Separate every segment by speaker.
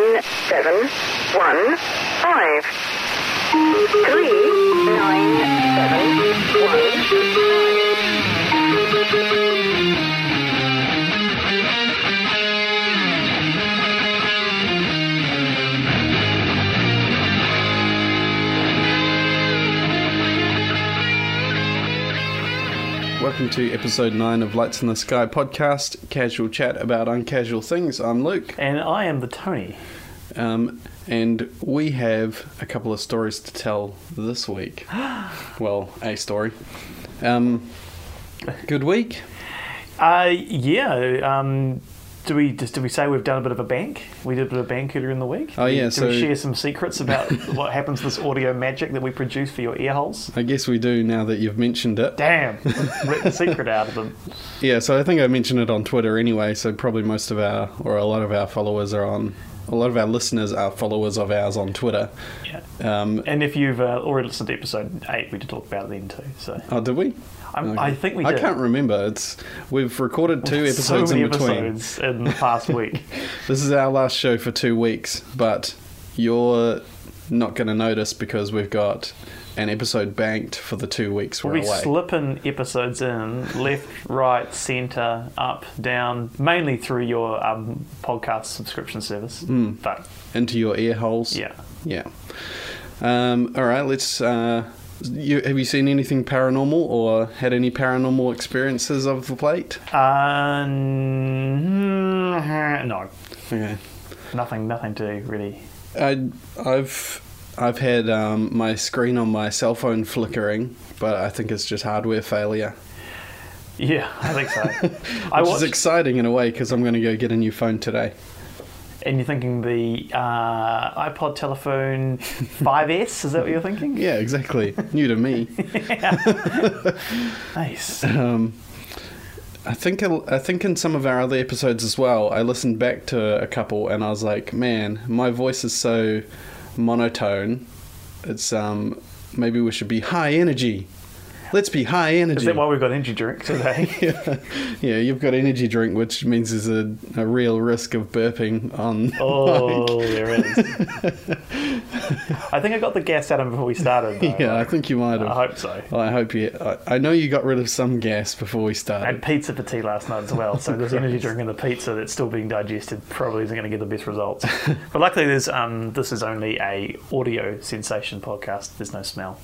Speaker 1: nine seven one five. Three nine seven one
Speaker 2: Welcome to episode 9 of Lights in the Sky podcast, casual chat about uncasual things. I'm Luke,
Speaker 3: And I am the Tony.
Speaker 2: um, and we have a couple of stories to tell this week. well, a story. Um, good week?
Speaker 3: Uh, yeah. Um, do we just do we say we've done a bit of a bank? We did a bit of bank earlier in the week.
Speaker 2: Oh, yeah,
Speaker 3: Do
Speaker 2: so-
Speaker 3: we share some secrets about what happens to this audio magic that we produce for your ear holes?
Speaker 2: I guess we do now that you've mentioned it.
Speaker 3: Damn, written the secret out of them.
Speaker 2: Yeah, so I think I mentioned it on Twitter anyway, so probably most of our, or a lot of our followers are on, a lot of our listeners are followers of ours on Twitter.
Speaker 3: Yeah.
Speaker 2: Um,
Speaker 3: And if you've uh, already listened to episode eight, we did talk about it then too. So
Speaker 2: oh, did we? Okay.
Speaker 3: I think we
Speaker 2: I can't remember. It's We've recorded two episodes
Speaker 3: so many
Speaker 2: in between.
Speaker 3: episodes in the past week.
Speaker 2: This is our last show for two weeks, but you're not going to notice because we've got an episode banked for the two weeks we're
Speaker 3: be
Speaker 2: away.
Speaker 3: slipping episodes in left, right, centre, up, down, mainly through your um, podcast subscription service.
Speaker 2: Hmm.
Speaker 3: But
Speaker 2: into your ear holes.
Speaker 3: yeah,
Speaker 2: Yeah. Um, all right, let's. Uh, you, have you seen anything paranormal or had any paranormal experiences of the plate?
Speaker 3: uh, no,
Speaker 2: Okay.
Speaker 3: nothing, nothing to really.
Speaker 2: I, I've I've had um, my screen on my cell phone flickering, but I think it's just hardware failure.
Speaker 3: Yeah, I think so. I
Speaker 2: Which is exciting in a way because I'm going to go get a new phone today.
Speaker 3: And you're thinking the uh, iPod telephone 5S? Is that what you're thinking?
Speaker 2: Yeah, exactly. New to me.
Speaker 3: Nice.
Speaker 2: Um, I think I think in some of our other episodes as well, I listened back to a couple and I was like, man, my voice is so monotone. It's um maybe we should be high energy. Let's be high energy.
Speaker 3: Is that why we've got energy drink today?
Speaker 2: yeah. yeah, you've got energy drink, which means there's a, a real risk of burping on.
Speaker 3: Oh, there is. I think I got the gas out of him before we started. Though.
Speaker 2: yeah, I think you might have.
Speaker 3: I hope so.
Speaker 2: I hope you. I, I know you got rid of some gas before we
Speaker 3: I
Speaker 2: started.
Speaker 3: had pizza for tea last night as well, so there's energy drink in the pizza that's still being digested. Probably isn't going to get the best results. but luckily, there's um, this is only a audio sensation podcast. There's no smell.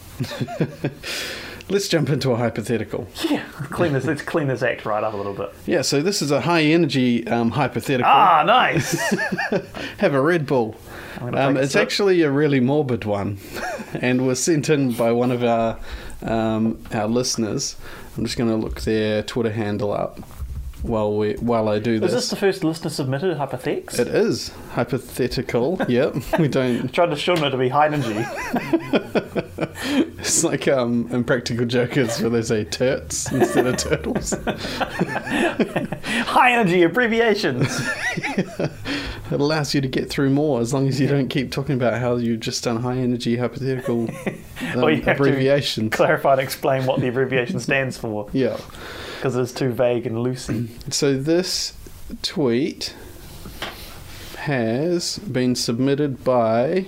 Speaker 2: Let's jump into a hypothetical.
Speaker 3: Yeah, clean this. Let's clean this act right up a little bit.
Speaker 2: Yeah, so this is a high energy um, hypothetical.
Speaker 3: Ah, nice.
Speaker 2: Have a Red Bull. Um, it's actually a really morbid one, and was sent in by one of our um, our listeners. I'm just going to look their Twitter handle up while we while I do this.
Speaker 3: Is
Speaker 2: this.
Speaker 3: the first listener submitted hypothetics?
Speaker 2: it is hypothetical. yep, we don't.
Speaker 3: Tried to show it to be high energy.
Speaker 2: It's like um, Impractical Jokers where they say turts instead of turtles.
Speaker 3: high energy abbreviations.
Speaker 2: It allows you to get through more as long as you don't keep talking about how you've just done high energy hypothetical um,
Speaker 3: Well, you have to
Speaker 2: abbreviations.
Speaker 3: Clarify and explain what the abbreviation stands for,
Speaker 2: yeah.
Speaker 3: Because it's too vague and loosey.
Speaker 2: So this tweet has been submitted by.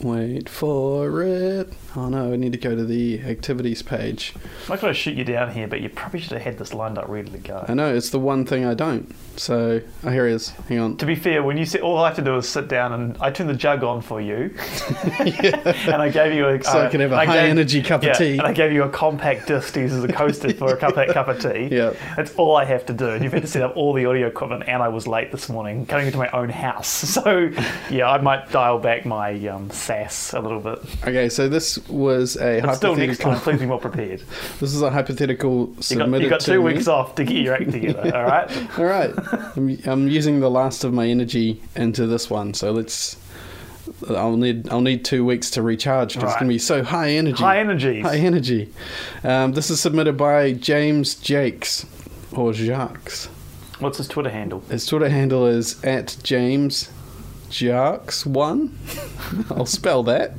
Speaker 2: Wait for it. Oh no, I need to go to the activities page.
Speaker 3: I'm not going to shoot you down here, but you probably should have had this lined up ready to go.
Speaker 2: I know it's the one thing I don't. So oh, here it is. Hang on.
Speaker 3: To be fair, when you sit, all I have to do is sit down and I turn the jug on for you, and I gave you a
Speaker 2: So I
Speaker 3: uh,
Speaker 2: can have a
Speaker 3: I
Speaker 2: high
Speaker 3: gave-
Speaker 2: energy cup of tea.
Speaker 3: and I gave you a compact disc to use as a coaster for a cup, that cup of tea.
Speaker 2: Yeah.
Speaker 3: That's all I have to do. And you've had to set up all the audio equipment, and I was late this morning coming into my own house. So, yeah, I might dial back my um, sass a little bit.
Speaker 2: Okay, so this was a
Speaker 3: But still, next time, please be more prepared.
Speaker 2: This is a hypothetical
Speaker 3: You got, you got two
Speaker 2: me.
Speaker 3: weeks off to get your act together, all right?
Speaker 2: All right, I'm, I'm using the last of my energy into this one, so let's. I'll need I'll need two weeks to recharge. 'cause It's
Speaker 3: Right.
Speaker 2: going to be so high energy.
Speaker 3: High energies.
Speaker 2: High energy. Um, this is submitted by James Jakes or Jacques.
Speaker 3: What's his Twitter handle?
Speaker 2: His Twitter handle is at James Jacques one. I'll spell that.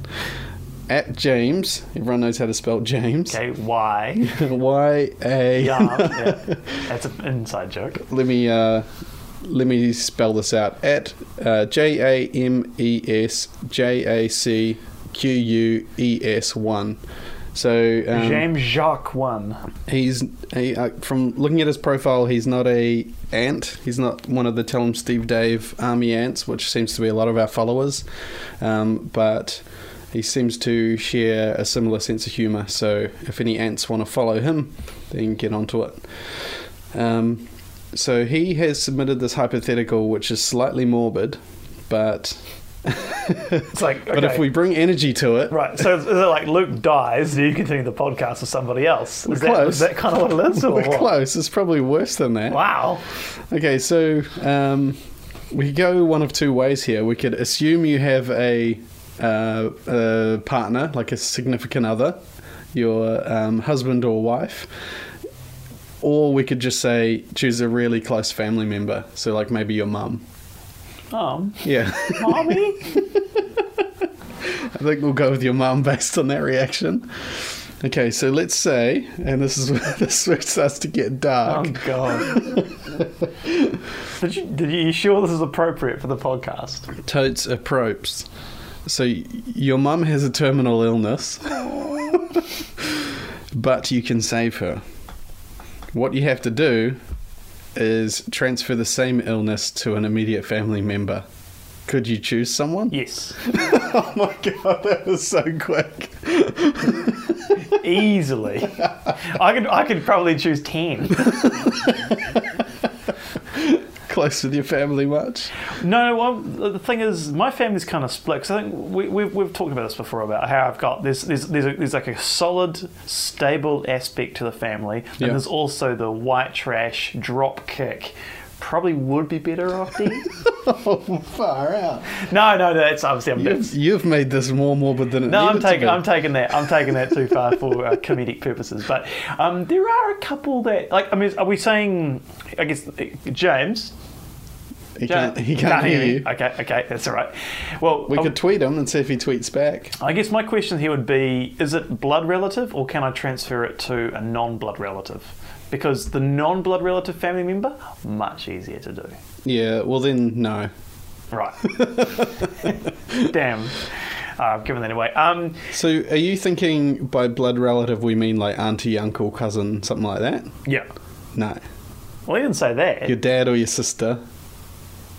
Speaker 2: At James. Everyone knows how to spell James.
Speaker 3: Okay, Y.
Speaker 2: Y A.
Speaker 3: Yeah, yeah. That's an inside joke.
Speaker 2: Let me uh, let me spell this out at uh, J A M E S J A C Q U E S one. So um,
Speaker 3: James Jacques one.
Speaker 2: he's he, uh, from looking at his profile, he's not a ant. He's not one of the Tell 'Em Steve-Dave army ants, which seems to be a lot of our followers. Um, but he seems to share a similar sense of humour. So if any ants want to follow him, then get onto it. Um, so he has submitted this hypothetical, which is slightly morbid, but
Speaker 3: It's like,
Speaker 2: but if we bring energy to it,
Speaker 3: Right, so is it like Luke dies, do you continue the podcast with somebody else?
Speaker 2: We're
Speaker 3: Is that,
Speaker 2: close.
Speaker 3: is that kind of what it is? Or
Speaker 2: we're
Speaker 3: what?
Speaker 2: close. It's probably worse than that.
Speaker 3: Wow.
Speaker 2: Okay, so um, we go one of two ways here. We could assume you have a, uh, a partner, like a significant other, your um, husband or wife, or we could just say choose a really close family member. So, like maybe your mum.
Speaker 3: Um,
Speaker 2: Yeah,
Speaker 3: mommy?
Speaker 2: I think we'll go with your mum based on that reaction. Okay, so let's say, and this is this where it starts to get dark. Oh.
Speaker 3: God. did, you, did you, you sure this is appropriate for the podcast?
Speaker 2: Totes approps. So your mum has a terminal illness, but you can save her. What you have to do is transfer the same illness to an immediate family member. Could you choose someone?
Speaker 3: Yes.
Speaker 2: Oh my god, that was so quick.
Speaker 3: Easily. I could, I could probably choose 10.
Speaker 2: Close with your family much?
Speaker 3: No, well, the thing is, my family's kind of split. Because I think we, we've, we've talked about this before about how I've got there's there's there's, a, there's like a solid, stable aspect to the family, and
Speaker 2: Yeah.
Speaker 3: there's also the white trash drop kick. Probably would be better off D.
Speaker 2: Oh, far out.
Speaker 3: no, no, that's obviously I'm,
Speaker 2: You've, you've made this more morbid than it
Speaker 3: no, I'm taking
Speaker 2: be.
Speaker 3: I'm taking that I'm taking that too far for uh, comedic purposes. But um, there are a couple that like I mean, are we saying? I guess uh, James.
Speaker 2: he can't, he can't hear you.
Speaker 3: Okay, okay, that's all right. Well,
Speaker 2: We
Speaker 3: I-
Speaker 2: could tweet him and see if he tweets back.
Speaker 3: I guess my question here would be is it blood relative or can I transfer it to a non blood relative? Because the non blood relative family member, much easier to do.
Speaker 2: Yeah, well then, no.
Speaker 3: Right. Damn. Uh, I've given that away. Um,
Speaker 2: So, are you thinking by blood relative we mean like auntie, uncle, cousin, something like that?
Speaker 3: yeah.
Speaker 2: No.
Speaker 3: Well, you didn't say that.
Speaker 2: Your dad or your sister.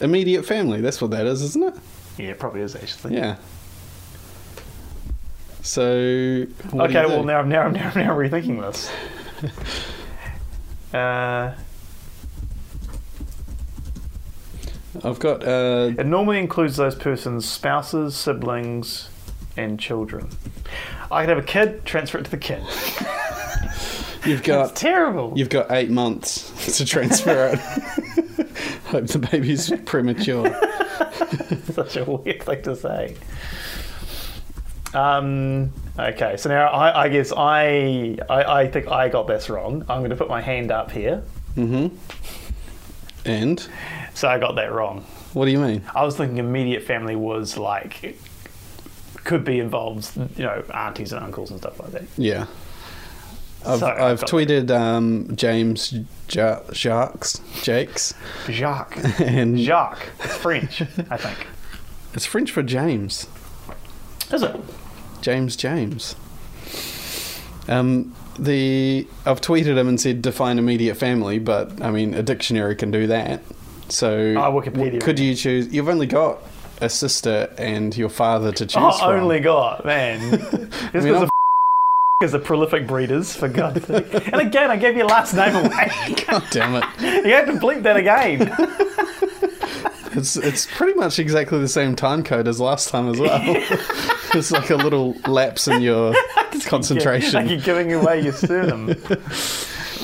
Speaker 2: Immediate family, that's what that is, isn't it?
Speaker 3: Yeah, it probably is actually.
Speaker 2: Yeah. So.
Speaker 3: okay, well now, now, now, now rethinking this. Uh,
Speaker 2: I've got. Uh,
Speaker 3: it normally includes those persons' spouses, siblings, and children. I could have a kid, transfer it to the kid.
Speaker 2: you've got.
Speaker 3: terrible.
Speaker 2: You've got eight months to transfer it. Hope the baby's premature.
Speaker 3: Such a weird thing to say. Um, okay, so now I, I guess I, I I think I got this wrong. I'm going to put my hand up here.
Speaker 2: hmm And?
Speaker 3: So I got that wrong.
Speaker 2: What do you mean?
Speaker 3: I was thinking immediate family was like could be involved, you know, aunties and uncles and stuff like that.
Speaker 2: Yeah. I've,
Speaker 3: So, I've
Speaker 2: I've
Speaker 3: got-
Speaker 2: tweeted um, James ja- Jacques, Jakes,
Speaker 3: Jacques,
Speaker 2: and
Speaker 3: Jacques, it's French, I think.
Speaker 2: it's French for James.
Speaker 3: Is it?
Speaker 2: James James. Um, the I've tweeted him and said define immediate family, but I mean a dictionary can do that. So
Speaker 3: Oh, Wikipedia.
Speaker 2: could you choose? You've only got a sister and your father to choose
Speaker 3: Oh,
Speaker 2: from.
Speaker 3: only got man. This
Speaker 2: mean,
Speaker 3: was
Speaker 2: I've-
Speaker 3: a is a prolific breeders for God's sake. And again, I gave your last name away.
Speaker 2: God damn it!
Speaker 3: you have to bleep that again.
Speaker 2: It's it's pretty much exactly the same time code as last time as well. It's like a little lapse in your concentration.
Speaker 3: Like you're giving away your surname.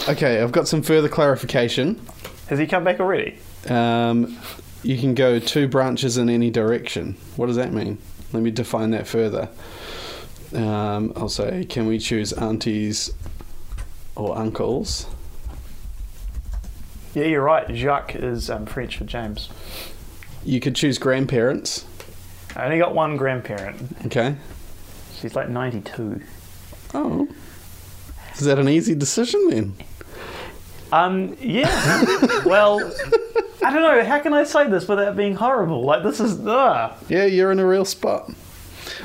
Speaker 2: Okay, I've got some further clarification.
Speaker 3: Has he come back already?
Speaker 2: Um, you can go two branches in any direction. What does that mean? Let me define that further. Um, I'll say, can we choose aunties or uncles?
Speaker 3: Yeah, you're right. Jacques is um, French for James.
Speaker 2: You could choose grandparents.
Speaker 3: I only got one grandparent.
Speaker 2: Okay.
Speaker 3: She's like 92.
Speaker 2: Oh. Is that an easy decision then?
Speaker 3: Um, yeah. well, I don't know. How can I say this without being horrible? Like this is. Ugh.
Speaker 2: Yeah, you're in a real spot.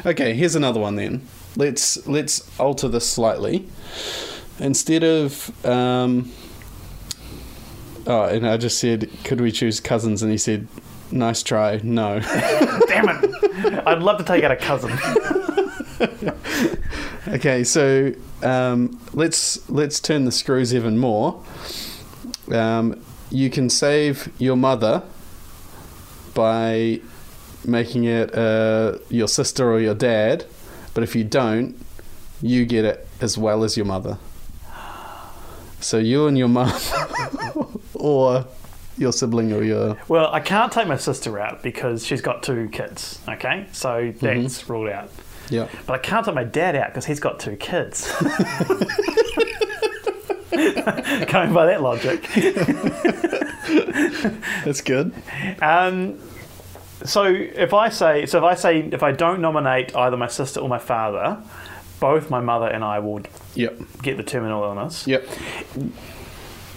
Speaker 2: Okay, here's another one then. Let's let's alter this slightly. Instead of um, oh, and I just said, could we choose cousins? And he said, nice try. No.
Speaker 3: Damn it! I'd love to take out a cousin.
Speaker 2: okay, so um, let's let's turn the screws even more. Um, you can save your mother by making it uh, your sister or your dad, but if you don't, you get it as well as your mother. So you and your mum, or your sibling or your
Speaker 3: Well, I can't take my sister out because she's got two kids. Okay, so that's ruled out.
Speaker 2: yeah.
Speaker 3: But I can't take my dad out because he's got two kids. Going by that logic.
Speaker 2: That's good.
Speaker 3: Um, so if I say, so if I say, if I don't nominate either my sister or my father, both my mother and I will
Speaker 2: Yep.
Speaker 3: get the terminal illness.
Speaker 2: Yep.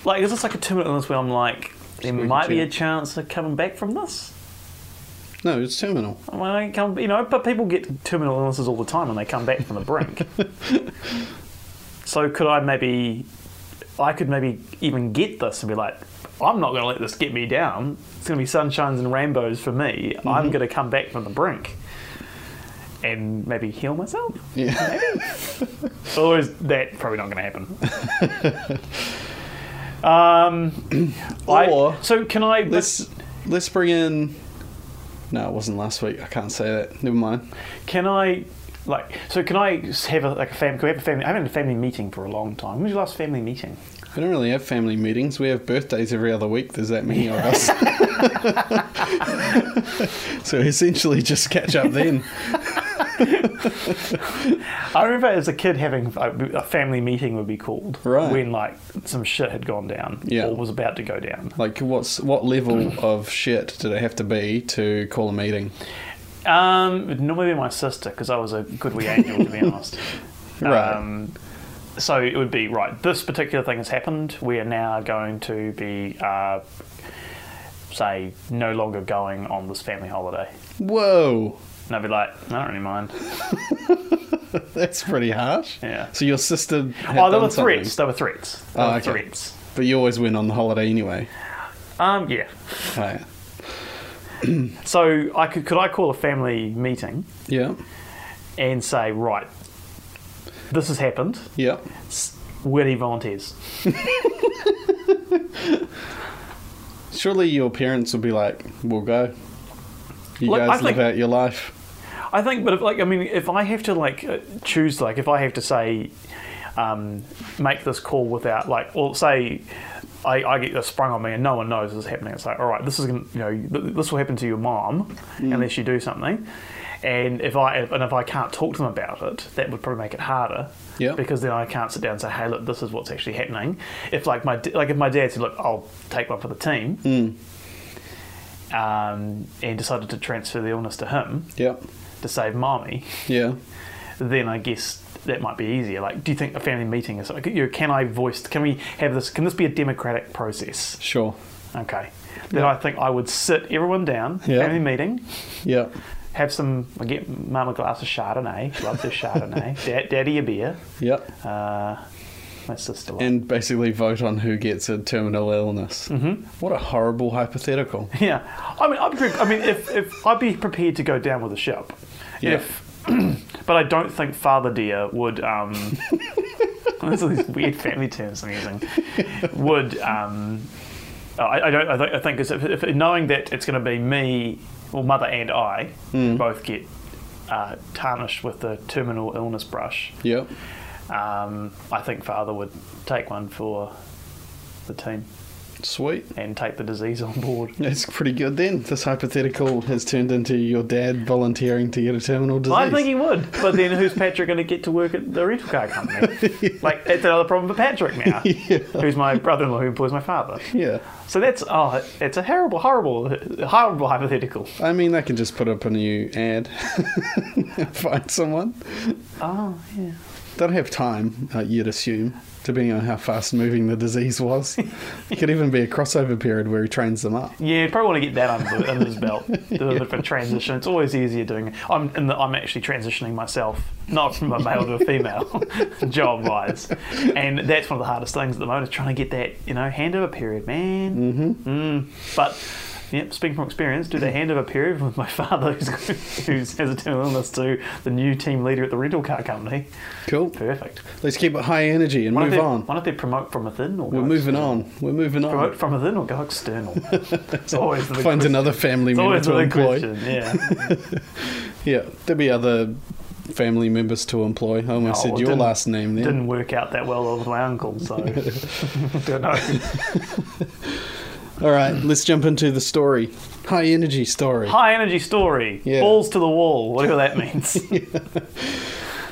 Speaker 3: Like, is this like a terminal illness where I'm like, there might be a chance of coming back from this?
Speaker 2: No, it's terminal.
Speaker 3: I come, you know, but people get terminal illnesses all the time when they come back from the brink. so could I maybe, I could maybe even get this and be like, I'm not going to let this get me down. It's going to be sunshines and rainbows for me. I'm mm-hmm. going to come back from the brink and maybe heal myself.
Speaker 2: Yeah. Maybe.
Speaker 3: Or is that probably not going to happen? um, I- so can I?
Speaker 2: Let's let's bring in. No, it wasn't last week. I can't say that. Never mind.
Speaker 3: Can I, like, so can I have a, like a family, can we have a family, I haven't had a family meeting for a long time. When was your last family meeting?
Speaker 2: We don't really have family meetings. We have birthdays every other week. There's that many of us. so essentially, just catch up then.
Speaker 3: I remember as a kid having a, family meeting would be called.
Speaker 2: Right.
Speaker 3: When, like, some shit had gone down.
Speaker 2: Yeah.
Speaker 3: Or was about to go down.
Speaker 2: Like, what's what level of shit did it have to be to call a meeting?
Speaker 3: Um, it'd normally be my sister, because I was a good wee angel, to be honest.
Speaker 2: Right.
Speaker 3: Um, so it would be, right, this particular thing has happened. We are now going to be, uh, say, no longer going on this family holiday.
Speaker 2: Whoa,
Speaker 3: And I'd be like, I don't really mind.
Speaker 2: that's pretty harsh.
Speaker 3: Yeah.
Speaker 2: So your sister.
Speaker 3: Oh, there were
Speaker 2: something,
Speaker 3: threats. There were threats. There
Speaker 2: Oh,
Speaker 3: were
Speaker 2: okay.
Speaker 3: threats.
Speaker 2: but you always went on the holiday anyway.
Speaker 3: Um, yeah.
Speaker 2: Right.
Speaker 3: So I could could I call a family meeting
Speaker 2: Yeah.
Speaker 3: and say, right, this has happened.
Speaker 2: Yeah.
Speaker 3: Where do you volunteers?
Speaker 2: Surely your parents will be like, "We'll go. You
Speaker 3: Look, I
Speaker 2: guys live
Speaker 3: think-
Speaker 2: out your life."
Speaker 3: I think, but if, like, I mean, if I have to like uh, choose, like, if I have to say, um, make this call without, like, or say, I, I get this sprung on me and no one knows this is happening. It's like, all right, this is, gonna, you know, th- this will happen to your mom unless you do something. And if I and if I can't talk to them about it, that would probably make it harder.
Speaker 2: Yeah.
Speaker 3: Because then I can't sit down and say, hey, look, this is what's actually happening. If like my like if my dad said, look, I'll take one for the team. Um, and decided to transfer the illness to him
Speaker 2: Yeah.
Speaker 3: To save mommy,
Speaker 2: Yeah.
Speaker 3: then I guess that might be easier. Like, do you think a family meeting is like, you know, can I voice, can we have this, can this be a democratic process?
Speaker 2: Sure.
Speaker 3: Okay. Then
Speaker 2: Yeah.
Speaker 3: I think I would sit everyone down,
Speaker 2: Yeah.
Speaker 3: family meeting,
Speaker 2: Yeah.
Speaker 3: have some, I get mum a glass of Chardonnay, she loves her Chardonnay, Dad, daddy a beer,
Speaker 2: Yeah.
Speaker 3: uh, my sister.
Speaker 2: And basically vote on who gets a terminal illness. Mm-hmm. What a horrible hypothetical.
Speaker 3: Yeah, I mean, I'd be, I mean, if, if I'd be prepared to go down with the ship,
Speaker 2: Yeah.
Speaker 3: if, but I don't think Father Dear would. Um, those are these weird family terms I'm using. Would um, I, I don't. I, th- I think if, if knowing that it's going to be me, or mother and I, who both get uh, tarnished with the terminal illness brush.
Speaker 2: Yep.
Speaker 3: Um, I think Father would take one for the team
Speaker 2: Sweet.
Speaker 3: and take the disease on board.
Speaker 2: It's pretty good then. This hypothetical has turned into your dad volunteering to get a terminal disease.
Speaker 3: I think he would, but then who's Patrick going to get to work at the rental car company? Like, it's another problem for Patrick now, who's my brother-in-law who employs my father.
Speaker 2: yeah.
Speaker 3: So that's oh, it's a horrible, horrible, horrible hypothetical.
Speaker 2: I mean, they can just put up a new ad. Find someone.
Speaker 3: Oh yeah.
Speaker 2: Don't have time, uh, you'd assume, depending on how fast moving the disease was. it could even be a crossover period where he trains them up.
Speaker 3: Yeah, you probably want to get that under, under his belt. Do a bit of a transition. It's always easier doing. I'm in the, I'm actually transitioning myself, not from a male to a female, job wise, and that's one of the hardest things at the moment is trying to get that you know handover period, man. Mm-hmm. Mm. But. Yep, speaking from experience, do the handover period with my father, who's, who's has a terminal illness, to the new team leader at the rental car company.
Speaker 2: Cool.
Speaker 3: Perfect.
Speaker 2: Let's keep it high energy and
Speaker 3: Why
Speaker 2: move
Speaker 3: they,
Speaker 2: on.
Speaker 3: Why don't they promote from within or
Speaker 2: We're moving
Speaker 3: external?
Speaker 2: on. We're moving on.
Speaker 3: Promote from within or go external? It's always the big
Speaker 2: Find
Speaker 3: question.
Speaker 2: another family
Speaker 3: It's
Speaker 2: member to employ.
Speaker 3: question. Yeah.
Speaker 2: Yeah, there'll be other family members to employ. I almost
Speaker 3: Oh,
Speaker 2: said your last name then.
Speaker 3: Didn't work out that well with my uncle, so don't know.
Speaker 2: All right, let's jump into the story. High energy story.
Speaker 3: High energy story.
Speaker 2: Yeah.
Speaker 3: Balls to the wall. Whatever that means.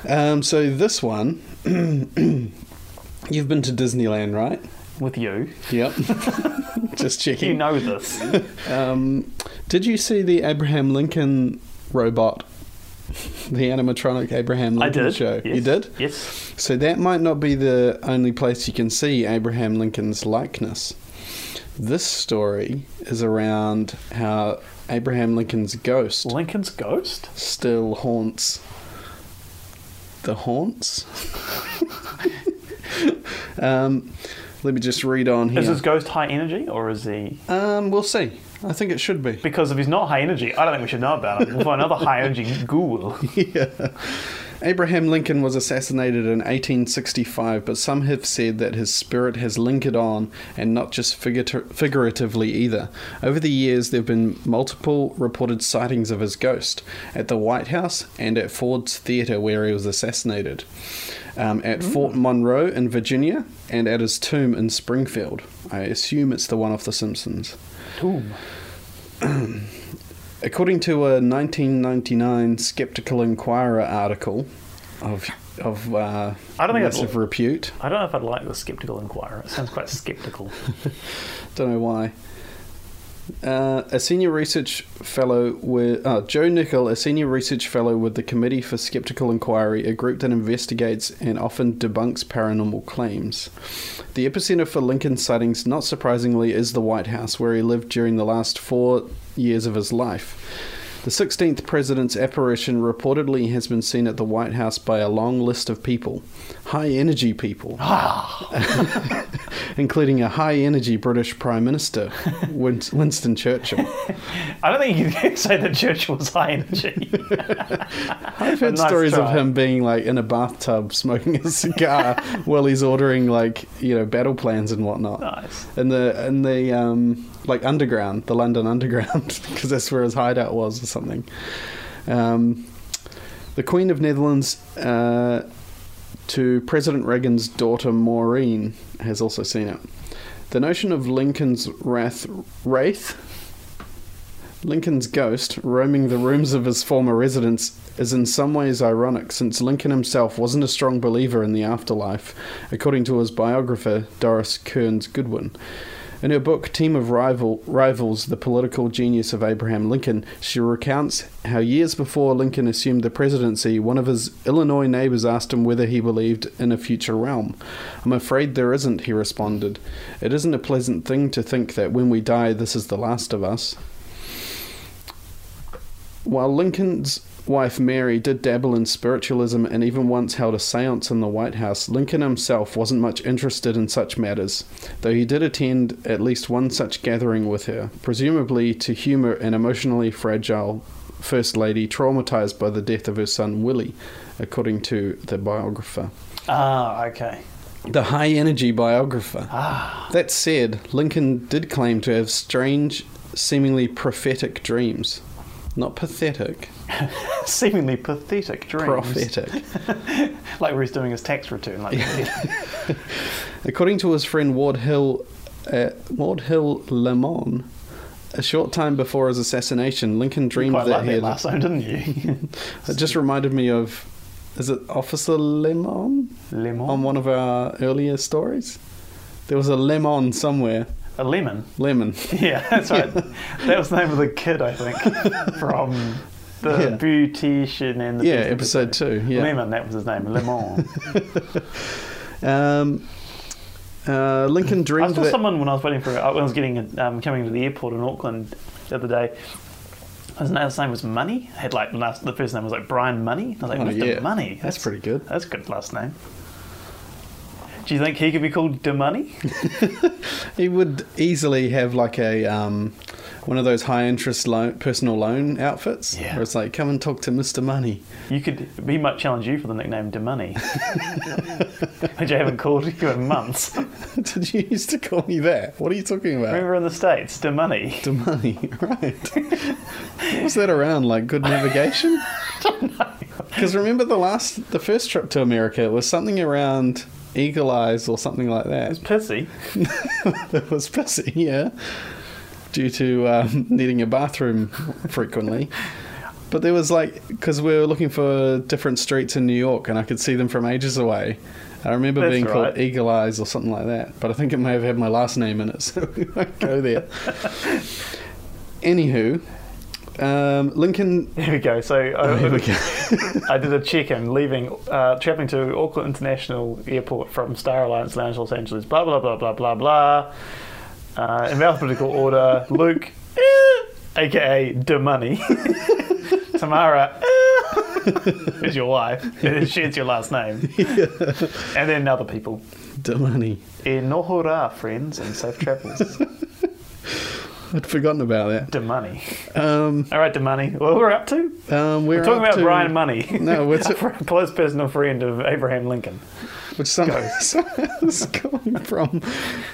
Speaker 2: Um, so this one, you've been to Disneyland, right?
Speaker 3: With you,
Speaker 2: Yep. Just checking.
Speaker 3: you know this.
Speaker 2: Um, did you see the Abraham Lincoln robot? The animatronic Abraham
Speaker 3: I
Speaker 2: Lincoln
Speaker 3: did.
Speaker 2: show.
Speaker 3: Yes.
Speaker 2: You did?
Speaker 3: Yes.
Speaker 2: So that might not be the only place you can see Abraham Lincoln's likeness. This story is around how Abraham Lincoln's ghost
Speaker 3: Lincoln's ghost.
Speaker 2: still haunts the haunts. um, let me just read on here.
Speaker 3: Is his ghost high energy, or is he?
Speaker 2: Um, we'll see. I think it should be.
Speaker 3: Because if he's not high energy, I don't think we should know about him. We'll find another high energy ghoul.
Speaker 2: yeah. Abraham Lincoln was assassinated in 1865, but some have said that his spirit has lingered on, and not just figura- figuratively either. Over the years, there have been multiple reported sightings of his ghost at the White House and at Ford's Theatre, where he was assassinated, um, at Fort Monroe in Virginia, and at his tomb in Springfield. I assume it's the one off The Simpsons.
Speaker 3: Tomb.
Speaker 2: According to a 1999 Skeptical Inquirer article of of uh,
Speaker 3: I don't think
Speaker 2: massive repute,
Speaker 3: I don't know if I'd like the skeptical inquirer. It sounds quite skeptical.
Speaker 2: don't know why. Uh, a senior research fellow with uh, Joe Nickell, a senior research fellow with the Committee for Skeptical Inquiry, a group that investigates and often debunks paranormal claims. The epicenter for Lincoln sightings, not surprisingly, is the White House, where he lived during the last four years of his life. The 16th president's apparition reportedly has been seen at the White House by a long list of people, high energy people, including a high energy British Prime Minister, Winston Churchill.
Speaker 3: I don't think you can say that Churchill was high energy.
Speaker 2: I've heard
Speaker 3: Nice
Speaker 2: stories of him being like in a bathtub smoking a cigar while he's ordering like you know battle plans and whatnot.
Speaker 3: nice.
Speaker 2: In the in the um, like underground, the London Underground, because that's where his hideout was or something. Um, the Queen of Netherlands uh, to President Reagan's daughter Maureen has also seen it. The notion of Lincoln's wrath, wraith, Lincoln's ghost roaming the rooms of his former residence is in some ways ironic, since Lincoln himself wasn't a strong believer in the afterlife, according to his biographer Doris Kearns Goodwin. In her book Team of Rival, Rivals The Political Genius of Abraham Lincoln, she recounts how years before Lincoln assumed the presidency, one of his Illinois neighbors asked him whether he believed in a future realm. I'm afraid there isn't, he responded. It isn't a pleasant thing to think that when we die, this is the last of us. While Lincoln's wife Mary did dabble in spiritualism and even once held a seance in the White House, Lincoln himself wasn't much interested in such matters, though he did attend at least one such gathering with her, presumably to humor an emotionally fragile First Lady traumatized by the death of her son Willie, according to the biographer.
Speaker 3: Ah, okay.
Speaker 2: The high energy biographer.
Speaker 3: Ah,
Speaker 2: That said, Lincoln did claim to have strange, seemingly prophetic dreams. Not pathetic,
Speaker 3: seemingly pathetic dreams.
Speaker 2: prophetic.
Speaker 3: Like where he's doing his tax return. Like
Speaker 2: According to his friend Ward Hill, uh, Ward Hill Lemon, a short time before his assassination, Lincoln dreamed that
Speaker 3: like
Speaker 2: he
Speaker 3: that last time, didn't you?
Speaker 2: It just reminded me of, is it Officer Lemon
Speaker 3: Lemon.
Speaker 2: on one of our earlier stories? There was a lemon somewhere.
Speaker 3: a lemon.
Speaker 2: Lemon.
Speaker 3: Yeah, that's right. that was the name of the kid, I think, from The
Speaker 2: Yeah.
Speaker 3: beautician and the
Speaker 2: Yeah, episode two. Yeah.
Speaker 3: Lemon, that was his name. Lemon.
Speaker 2: Um, uh, Lincoln dreamed.
Speaker 3: I saw
Speaker 2: that.
Speaker 3: someone when I was waiting for when I was getting um, coming to the airport in Auckland the other day. His name, was Money. I Had like last, the first name was like Brian Money. I was like,
Speaker 2: Oh,
Speaker 3: Mr.
Speaker 2: yeah.
Speaker 3: Money.
Speaker 2: That's pretty good.
Speaker 3: That's a good last name. Do you think he could be called De Money?
Speaker 2: He would easily have like a um, one of those high interest loan, personal loan outfits.
Speaker 3: Yeah.
Speaker 2: Where it's like, come and talk to Mr. Money.
Speaker 3: You could. He might challenge you for the nickname De Money, which I haven't called you in months.
Speaker 2: Did you used to call me that? What are you talking about?
Speaker 3: Remember in the states, De Money.
Speaker 2: De money, right? Was that around like good navigation? Because remember the last, the first trip to America it was something around Eagle Eyes or something like that.
Speaker 3: pissy.
Speaker 2: It was pissy, yeah, due to um, needing a bathroom frequently. But there was like, because we were looking for different streets in New York, and I could see them from ages away. I remember
Speaker 3: That's
Speaker 2: being called. Eagle Eyes or something like that, but I think it may have had my last name in it, so we won't go there. Anywho, um, Lincoln.
Speaker 3: There we go. So
Speaker 2: Oh, here we go.
Speaker 3: I did a check-in, leaving, uh, traveling to Auckland International Airport from Star Alliance Lounge, Los Angeles. Blah blah blah blah blah blah. Uh, in alphabetical order, Luke, aka De Money. Tamara, is your wife. She's your last name. And then other people.
Speaker 2: The money.
Speaker 3: E nohora, friends, and safe travels.
Speaker 2: I'd forgotten about that.
Speaker 3: De Money.
Speaker 2: Um,
Speaker 3: All right, De Money. What we're up to?
Speaker 2: um, we're,
Speaker 3: We're talking about
Speaker 2: to-
Speaker 3: Brian Money.
Speaker 2: No, we're
Speaker 3: a close personal friend of Abraham Lincoln.
Speaker 2: which some was coming from.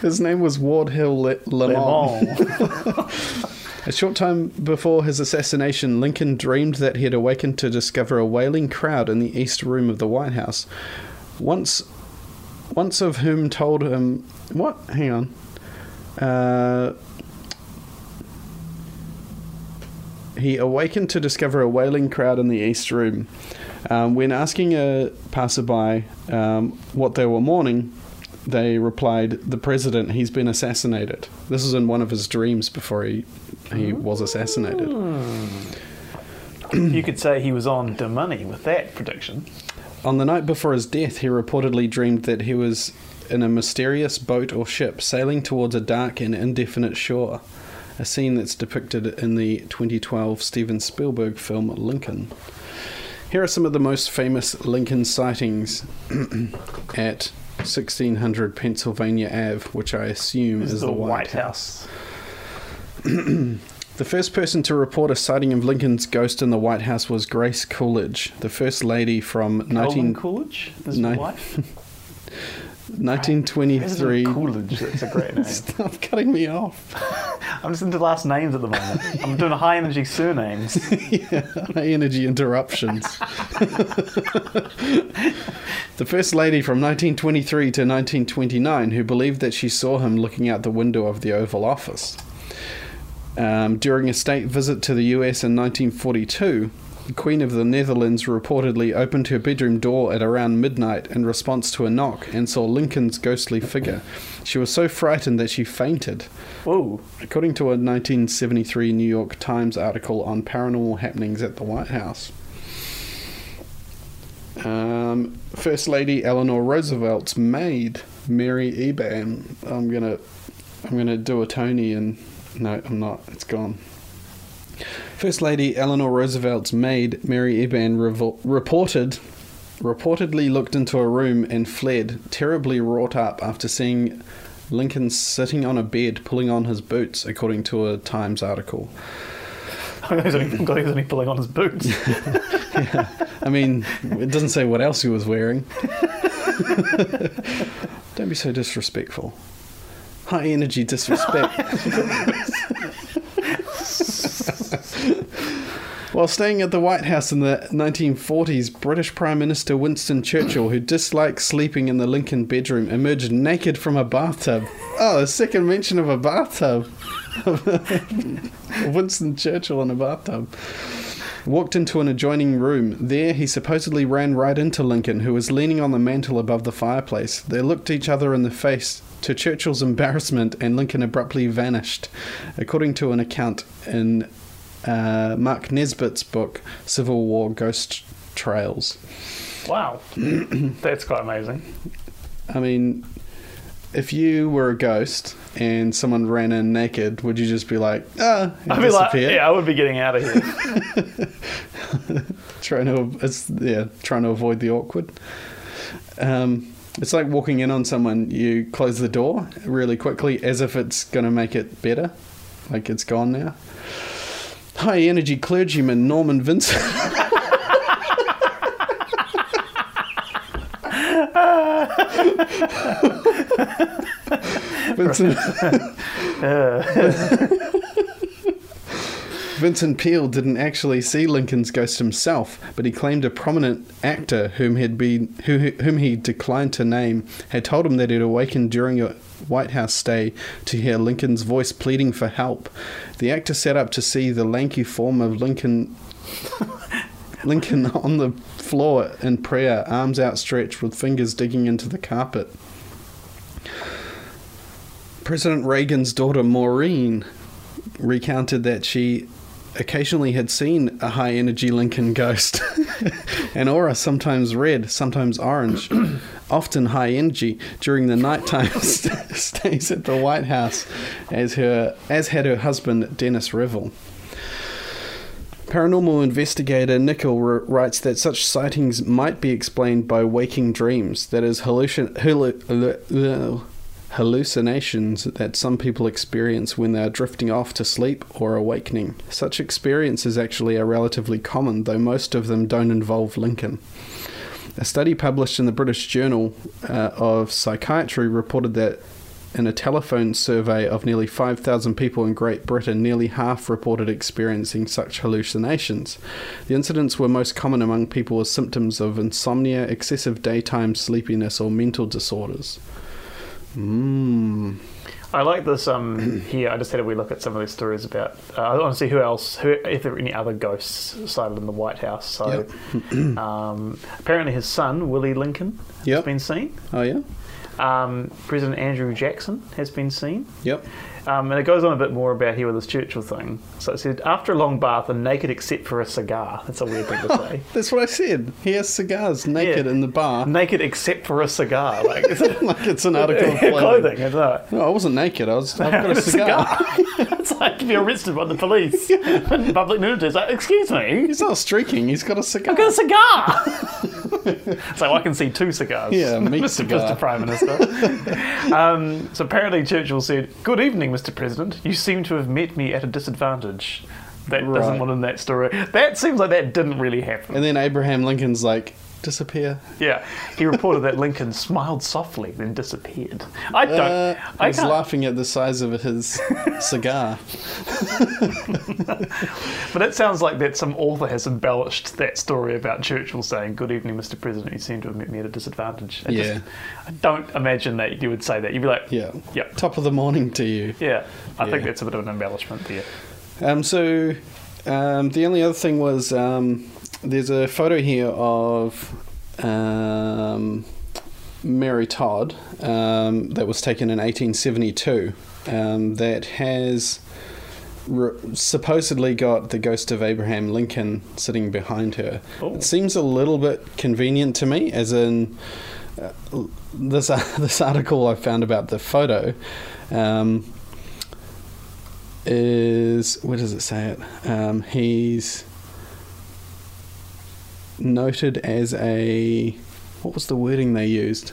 Speaker 2: His name was Ward Hill Le- Lamont.
Speaker 3: Lemon.
Speaker 2: A short time before his assassination, Lincoln dreamed that he had awakened to discover a wailing crowd in the east room of the White House. Once, once of whom told him, "What? Hang on." Uh, he awakened to discover a wailing crowd in the east room. Um, when asking a passerby um, what they were mourning, they replied, "The president. He's been assassinated." This is in one of his dreams before he he was assassinated.
Speaker 3: you could say he was on the Money with that prediction.
Speaker 2: On the night before his death, he reportedly dreamed that he was in a mysterious boat or ship sailing towards a dark and indefinite shore. A scene that's depicted in the 2012 Steven Spielberg film Lincoln. Here are some of the most famous Lincoln sightings at 1600 Pennsylvania Ave, which I assume
Speaker 3: This
Speaker 2: is the, White, House. The first person to report a sighting of Lincoln's ghost in the White House was Grace Coolidge, the first lady from 19,
Speaker 3: Coolidge is his wife.
Speaker 2: 1923.
Speaker 3: Coolidge, that's a great name.
Speaker 2: Stop cutting me off.
Speaker 3: I'm just into last names at the moment. I'm doing high energy surnames.
Speaker 2: yeah, high energy interruptions. the first lady from 1923 to 1929 who believed that she saw him looking out the window of the Oval Office. Um, during a state visit to the US in 1942, the Queen of the Netherlands reportedly opened her bedroom door at around midnight in response to a knock and saw Lincoln's ghostly figure. She was so frightened that she fainted.
Speaker 3: Whoa.
Speaker 2: According to a 1973 New York Times article on paranormal happenings at the White House. Um, First Lady Eleanor Roosevelt's maid, Mary Eban. I'm gonna, I'm gonna do a Tony and no, I'm not. It's gone. First Lady Eleanor Roosevelt's maid, Mary Eban, revol- reported reportedly looked into a room and fled, terribly wrought up after seeing Lincoln sitting on a bed pulling on his boots, according to a Times article.
Speaker 3: I was only, God, he was only pulling on his boots.
Speaker 2: I mean, it doesn't say what else he was wearing. Don't be so disrespectful. High energy disrespect. While staying at the White House in the 1940s, British Prime Minister Winston Churchill, who disliked sleeping in the Lincoln bedroom, emerged naked from a bathtub. Oh, a second mention of a bathtub. Winston Churchill in a bathtub. Walked into an adjoining room. There, he supposedly ran right into Lincoln, who was leaning on the mantel above the fireplace. They looked each other in the face. To Churchill's embarrassment, and Lincoln abruptly vanished. According to an account in uh, Mark Nesbitt's book, Civil War Ghost Trails.
Speaker 3: Wow, that's quite amazing.
Speaker 2: I mean, if you were a ghost and someone ran in naked, would you just be like, ah,
Speaker 3: I'd be like, yeah, I would be getting out of here.
Speaker 2: trying to it's yeah trying to avoid the awkward um it's like walking in on someone you close the door really quickly as if it's going to make it better like it's gone now high energy clergyman norman vincent. Vincent uh, uh, Vincent Peale didn't actually see Lincoln's ghost himself, but he claimed a prominent actor whom had been who, whom he declined to name had told him that he'd awakened during a White House stay to hear Lincoln's voice pleading for help. The actor sat up to see the lanky form of Lincoln Lincoln on the floor in prayer, arms outstretched with fingers digging into the carpet. President Reagan's daughter Maureen recounted that she occasionally had seen a high energy Lincoln ghost. An aura, sometimes red, sometimes orange, often high energy during the nighttime st- stays at the White House, as her as had her husband Dennis Revell. Paranormal investigator Nickell writes that such sightings might be explained by waking dreams, that is, hallucin- hallu- hallucinations that some people experience when they are drifting off to sleep or awakening. Such experiences actually are relatively common, though most of them don't involve Lincoln. A study published in the British Journal uh, of Psychiatry reported that in a telephone survey of nearly 5,000 people in Great Britain, nearly half reported experiencing such hallucinations. The incidents were most common among people with symptoms of insomnia, excessive daytime sleepiness, or mental disorders. Mm.
Speaker 3: I like this um, here. I just had a wee look at some of these stories about. Uh, I want to see who else, who, if there were any other ghosts sighted in the White House. So, um, apparently, his son Willie Lincoln
Speaker 2: Yep.
Speaker 3: has been seen.
Speaker 2: Oh, yeah?
Speaker 3: Um, President Andrew Jackson has been seen.
Speaker 2: Yep.
Speaker 3: Um, and it goes on a bit more about here with this Churchill thing. So it said, after a long bath and naked except for a cigar. That's a weird thing to say.
Speaker 2: That's what I said. He has cigars naked
Speaker 3: Yeah.
Speaker 2: in the bar.
Speaker 3: naked except for a cigar. Like, it's
Speaker 2: like it's an article of clothing.
Speaker 3: clothing.
Speaker 2: No, I wasn't naked. I was. I've got a cigar.
Speaker 3: it's like to be arrested by the police in public nudity. It's like, excuse me,
Speaker 2: He's not streaking. He's got a cigar.
Speaker 3: I've got a cigar. so I can see two cigars.
Speaker 2: Yeah,
Speaker 3: Mr.
Speaker 2: cigar.
Speaker 3: Mr. Prime Minister. um, so apparently Churchill said, "Good evening, Mr. President. You seem to have met me at a disadvantage." That doesn't want in that story. That seems like that didn't really happen.
Speaker 2: And then Abraham Lincoln's like, disappear.
Speaker 3: yeah, he reported that Lincoln smiled softly, then disappeared. I don't.
Speaker 2: Uh,
Speaker 3: I
Speaker 2: he's laughing at the size of his cigar.
Speaker 3: But it sounds like that some author has embellished that story about Churchill saying, "Good evening, Mr. President. You seem to have met me at a disadvantage." I
Speaker 2: Yeah.
Speaker 3: I don't imagine that you would say that. You'd be like,
Speaker 2: Yeah.
Speaker 3: Yep.
Speaker 2: Top of the morning to you.
Speaker 3: yeah." I think that's a bit of an embellishment there.
Speaker 2: Um, so um, the only other thing was um, there's a photo here of um, Mary Todd um, that was taken in 1872 um, that has re- supposedly got the ghost of Abraham Lincoln sitting behind her.
Speaker 3: Oh.
Speaker 2: It seems a little bit convenient to me, as in uh, this this article I found about the photo. Um, is where does it say it? Um, he's noted as a what was the wording they used?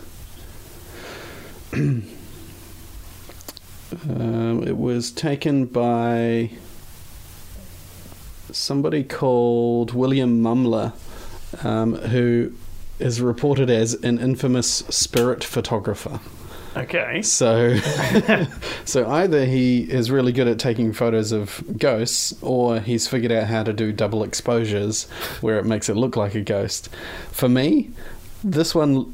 Speaker 2: um, it was taken by somebody called William Mumler, um, who is reported as an infamous spirit photographer.
Speaker 3: Okay.
Speaker 2: So, so either he is really good at taking photos of ghosts, or he's figured out how to do double exposures where it makes it look like a ghost. For me, this one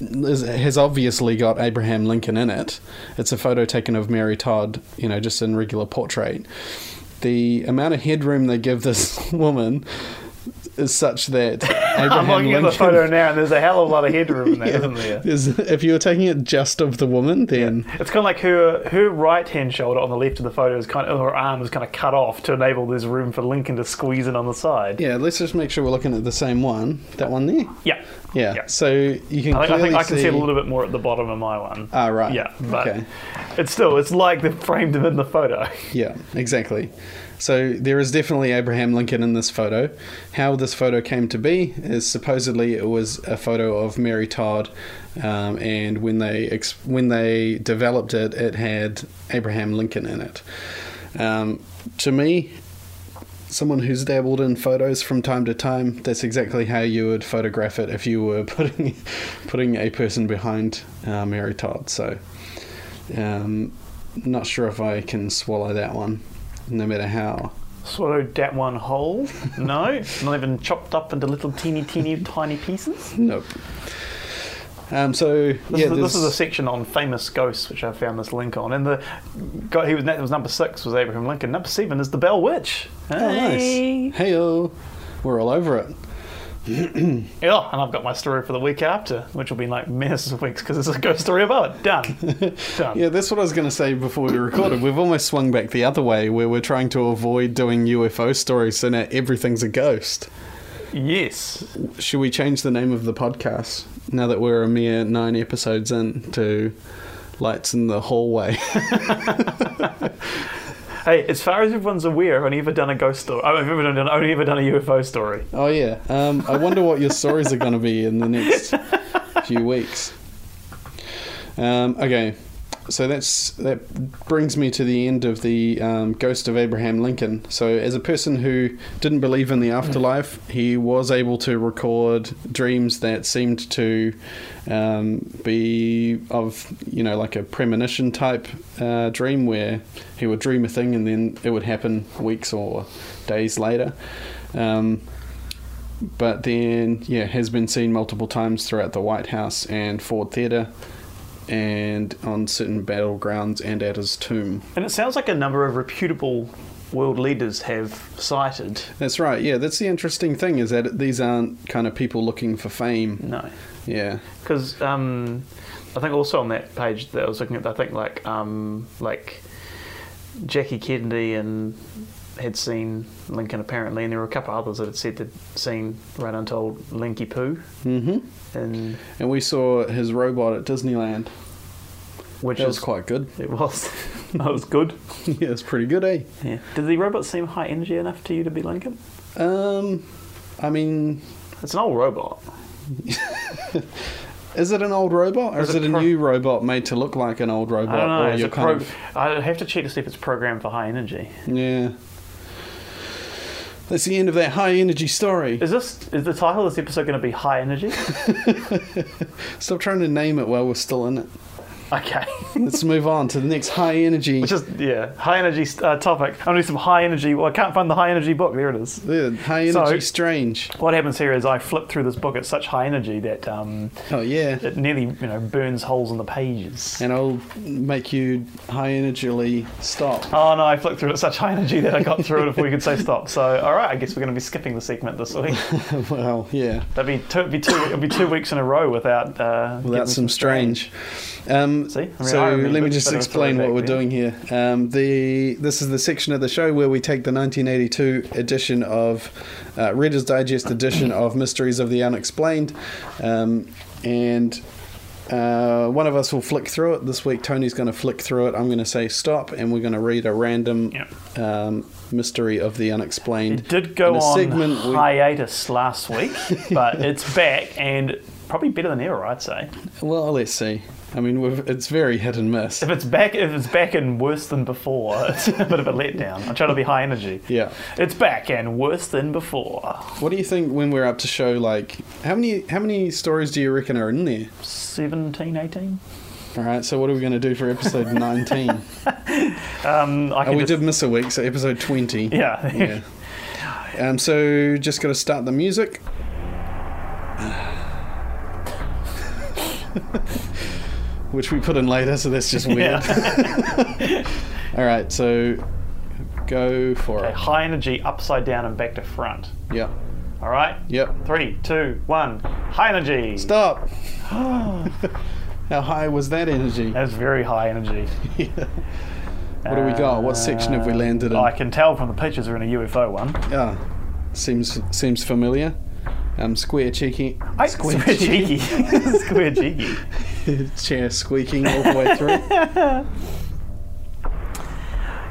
Speaker 2: is, has obviously got Abraham Lincoln in it. It's a photo taken of Mary Todd, you know, just in regular portrait. The amount of headroom they give this woman is such that
Speaker 3: I'm
Speaker 2: Abraham
Speaker 3: looking at the photo now, and there's a hell of a lot of headroom in there, not there?
Speaker 2: Is- if you were taking it just of the woman, then
Speaker 3: It's kind of like her her right hand shoulder on the left of the photo is kind of her arm is kind of cut off to enable there's room for Lincoln to squeeze in on the side.
Speaker 2: yeah, let's just make sure we're looking at the same one. That one there.
Speaker 3: Yeah.
Speaker 2: Yeah.
Speaker 3: Yeah.
Speaker 2: So you can
Speaker 3: I think, I think I can see,
Speaker 2: see
Speaker 3: a little bit more at the bottom of my one.
Speaker 2: Ah, right.
Speaker 3: Yeah, but
Speaker 2: okay.
Speaker 3: it's still it's like they framed him in the photo.
Speaker 2: Yeah, exactly. So there is definitely Abraham Lincoln in this photo. How this photo came to be is supposedly it was a photo of Mary Todd, um, and when they ex- when they developed it, it had Abraham Lincoln in it. Um, to me, someone who's dabbled in photos from time to time, that's exactly how you would photograph it if you were putting putting a person behind uh, Mary Todd. So. Um, not sure if I can swallow that one, no matter how.
Speaker 3: Swallowed that one whole? No, not even chopped up into little teeny, teeny, tiny pieces.
Speaker 2: Nope. Um, so
Speaker 3: This,
Speaker 2: yeah,
Speaker 3: is, this is a section on famous ghosts, which I found this link on. And the guy he was was number six was Abraham Lincoln. Number seven is the Bell Witch.
Speaker 2: oh,
Speaker 3: Hey.
Speaker 2: nice. Hey, we're all over it.
Speaker 3: Yeah, oh, and I've got my story for the week after, which will be like minutes of weeks because it's a ghost story about it. Done. Done.
Speaker 2: Yeah, that's what I was going to say before we recorded. We've almost swung back the other way, where we're trying to avoid doing UFO stories, so now everything's a ghost.
Speaker 3: Yes.
Speaker 2: Should we change the name of the podcast now that we're a mere nine episodes in to Lights in the Hallway?
Speaker 3: Hey, as far as everyone's aware, I've only ever done a ghost story. I've ever done, only ever done a UFO story.
Speaker 2: Oh yeah. Um, I wonder what your stories are going to be in the next few weeks. Um, okay, so that's that brings me to the end of the um, ghost of Abraham Lincoln. So, as a person who didn't believe in the afterlife, he was able to record dreams that seemed to um, be of you know like a premonition type uh, dream where he would dream a thing and then it would happen weeks or days later. Um, but then yeah has been seen multiple times throughout the White House and Ford Theatre and on certain battlegrounds and at his tomb.
Speaker 3: And it sounds like a number of reputable world leaders have cited.
Speaker 2: That's right. Yeah, that's the interesting thing is that these aren't kind of people looking for fame.
Speaker 3: No.
Speaker 2: Yeah.
Speaker 3: Because um, I think also on that page that I was looking at, I think like um, like Jackie Kennedy and had seen Lincoln apparently, and there were a couple of others that had said they'd seen right untold Linky Poo,
Speaker 2: hmm
Speaker 3: and
Speaker 2: And we saw his robot at Disneyland.
Speaker 3: which
Speaker 2: That
Speaker 3: is
Speaker 2: was quite good.
Speaker 3: It was. that was good.
Speaker 2: yeah, it's pretty good, eh?
Speaker 3: Yeah. Did the robot seem high energy enough to you to be Lincoln?
Speaker 2: Um, I mean,
Speaker 3: It's an old robot.
Speaker 2: is it an old robot or
Speaker 3: Is
Speaker 2: is,
Speaker 3: it
Speaker 2: it a
Speaker 3: pro-
Speaker 2: new robot made to look like an old robot?
Speaker 3: I don't know.
Speaker 2: Or
Speaker 3: Is
Speaker 2: you're
Speaker 3: it
Speaker 2: kind
Speaker 3: pro-
Speaker 2: of
Speaker 3: I'd have to check to see if it's programmed for high energy.
Speaker 2: yeah. That's the end of that high energy story.
Speaker 3: Is this is the title of this episode going to be high energy?
Speaker 2: Stop trying to name it while we're still in it.
Speaker 3: Okay.
Speaker 2: Let's move on to the next high energy.
Speaker 3: Which is yeah, high energy uh, topic. I'm doing some high energy. Well, I can't find the high energy book. There it is.
Speaker 2: Yeah, high energy
Speaker 3: So-
Speaker 2: strange.
Speaker 3: What happens here is I flip through this book at such high energy that um,
Speaker 2: Oh yeah.
Speaker 3: it nearly you know burns holes in the pages.
Speaker 2: And I'll make you high energyly stop.
Speaker 3: Oh no! I flipped through it at such high energy that I got through it before you could say stop. So all right, I guess we're going to be skipping the segment this week.
Speaker 2: well, yeah.
Speaker 3: That'd be two. It'd be two. It'd be two weeks in a row without uh,
Speaker 2: Without some strange. Um,
Speaker 3: See? I mean,
Speaker 2: so let me just
Speaker 3: but it was
Speaker 2: explain what we're doing here. Um, the this is the section of the show where we take the 1982 edition of uh, Reader's Digest edition of Mysteries of the Unexplained, um, and uh, one of us will flick through it. This week, Tony's going to flick through it. I'm going to say stop, and we're going to read a random
Speaker 3: Yep.
Speaker 2: um, mystery of the unexplained.
Speaker 3: It did go on
Speaker 2: segment we-
Speaker 3: hiatus last week, but it's back and probably better than ever, I'd say.
Speaker 2: Well, let's see. I mean, we've, it's very hit and miss.
Speaker 3: If it's back, if it's back and worse than before, it's a bit of a letdown. I'm trying to be high energy.
Speaker 2: Yeah.
Speaker 3: It's back and worse than before.
Speaker 2: What do you think when we're up to show like how many how many stories do you reckon are in there?
Speaker 3: 17, 18?
Speaker 2: All right, so what are we going to do for episode 19?
Speaker 3: Um, I
Speaker 2: oh, we
Speaker 3: just,
Speaker 2: did miss a week, so episode 20.
Speaker 3: Yeah.
Speaker 2: Yeah. Um, so just got to start the music. Which we put in later, so that's just weird. All right, so go for
Speaker 3: Okay,
Speaker 2: it.
Speaker 3: high energy upside down and back to front.
Speaker 2: Yeah.
Speaker 3: All right.
Speaker 2: Yep.
Speaker 3: Three, two, one. High energy.
Speaker 2: Stop. How high was that energy?
Speaker 3: That's very high energy.
Speaker 2: What do we got? What section have we landed in?
Speaker 3: I can tell from the pictures we're in a UFO one.
Speaker 2: Yeah, seems seems familiar. Um, square cheeky,
Speaker 3: I,
Speaker 2: square,
Speaker 3: square cheeky. square cheeky.
Speaker 2: chair squeaking all the way through.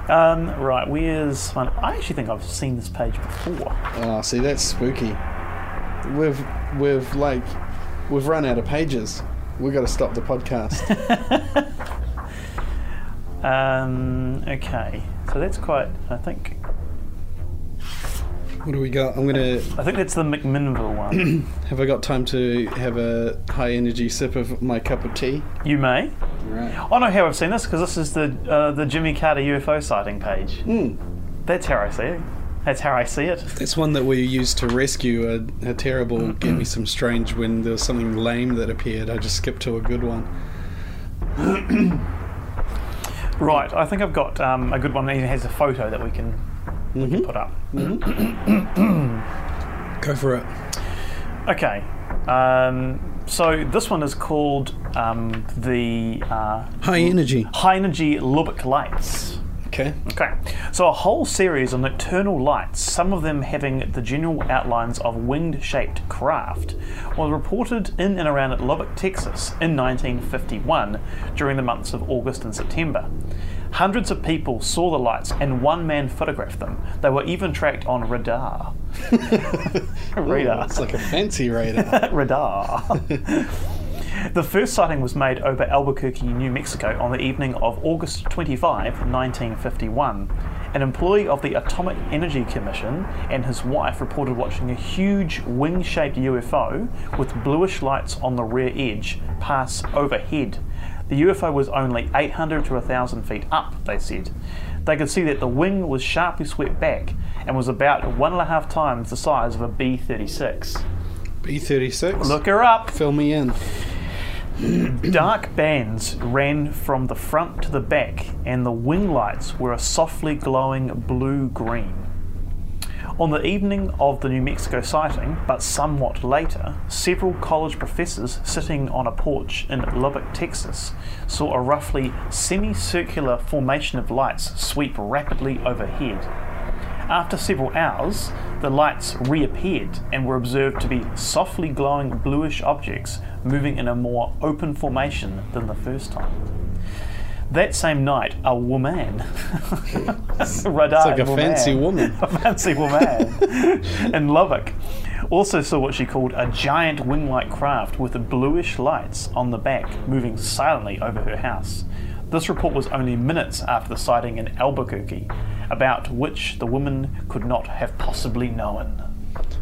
Speaker 3: Um, right, where's one? I actually think I've seen this page before.
Speaker 2: Oh, see, that's spooky. We've we've like we've run out of pages. We've got to stop the podcast.
Speaker 3: Um, okay, so that's quite. I think.
Speaker 2: What do we got? I'm gonna.
Speaker 3: I think that's the McMinnville one.
Speaker 2: Have I got time to have a high energy sip of my cup of tea?
Speaker 3: you may.
Speaker 2: Right.
Speaker 3: I know how I've seen this because this is the uh, the Jimmy Carter UFO sighting page.
Speaker 2: Hmm.
Speaker 3: That's how I see it. That's how I see it.
Speaker 2: That's one that we used to rescue a, a terrible Give Me Some Strange when there was something lame that appeared. I just skipped to a good one.
Speaker 3: Right, I think I've got um, a good one. It has a photo that we can, we can put up.
Speaker 2: Go for it.
Speaker 3: Okay. Um, so this one is called um, the uh,
Speaker 2: High energy.
Speaker 3: High Energy Lubbock Lights.
Speaker 2: Okay.
Speaker 3: Okay, so a whole series of nocturnal lights, some of them having the general outlines of winged shaped craft, was reported in and around Lubbock, Texas in 1951 during the months of August and September. Hundreds of people saw the lights and one man photographed them. They were even tracked on radar. radar.
Speaker 2: It's like a fancy radar.
Speaker 3: radar. the first sighting was made over Albuquerque, New Mexico on the evening of August 25, 1951. An employee of the Atomic Energy Commission and his wife reported watching a huge wing shaped UFO with bluish lights on the rear edge pass overhead. The UFO was only 800 to 1,000 feet up, they said. They could see that the wing was sharply swept back and was about one and a half times the size of a B 36.
Speaker 2: B36.
Speaker 3: Look her up!
Speaker 2: Fill me in.
Speaker 3: Dark bands ran from the front to the back, and the wing lights were a softly glowing blue green. On the evening of the New Mexico sighting, but somewhat later, several college professors sitting on a porch in Lubbock, Texas, saw a roughly semicircular formation of lights sweep rapidly overhead. After several hours, the lights reappeared and were observed to be softly glowing bluish objects moving in a more open formation than the first time. That same night, a woman, radar
Speaker 2: like a
Speaker 3: woman,
Speaker 2: fancy woman.
Speaker 3: a fancy woman in Lubbock, also saw what she called a giant wing-like craft with bluish lights on the back moving silently over her house. This report was only minutes after the sighting in Albuquerque, about which the woman could not have possibly known.